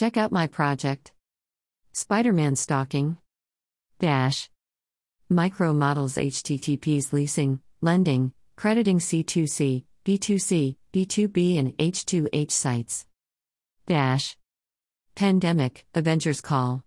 Check out my project. Spider Man stalking. Dash. Micro models HTTPs leasing, lending, crediting C2C, B2C, B2B, and H2H sites. Dash. Pandemic, Avengers Call.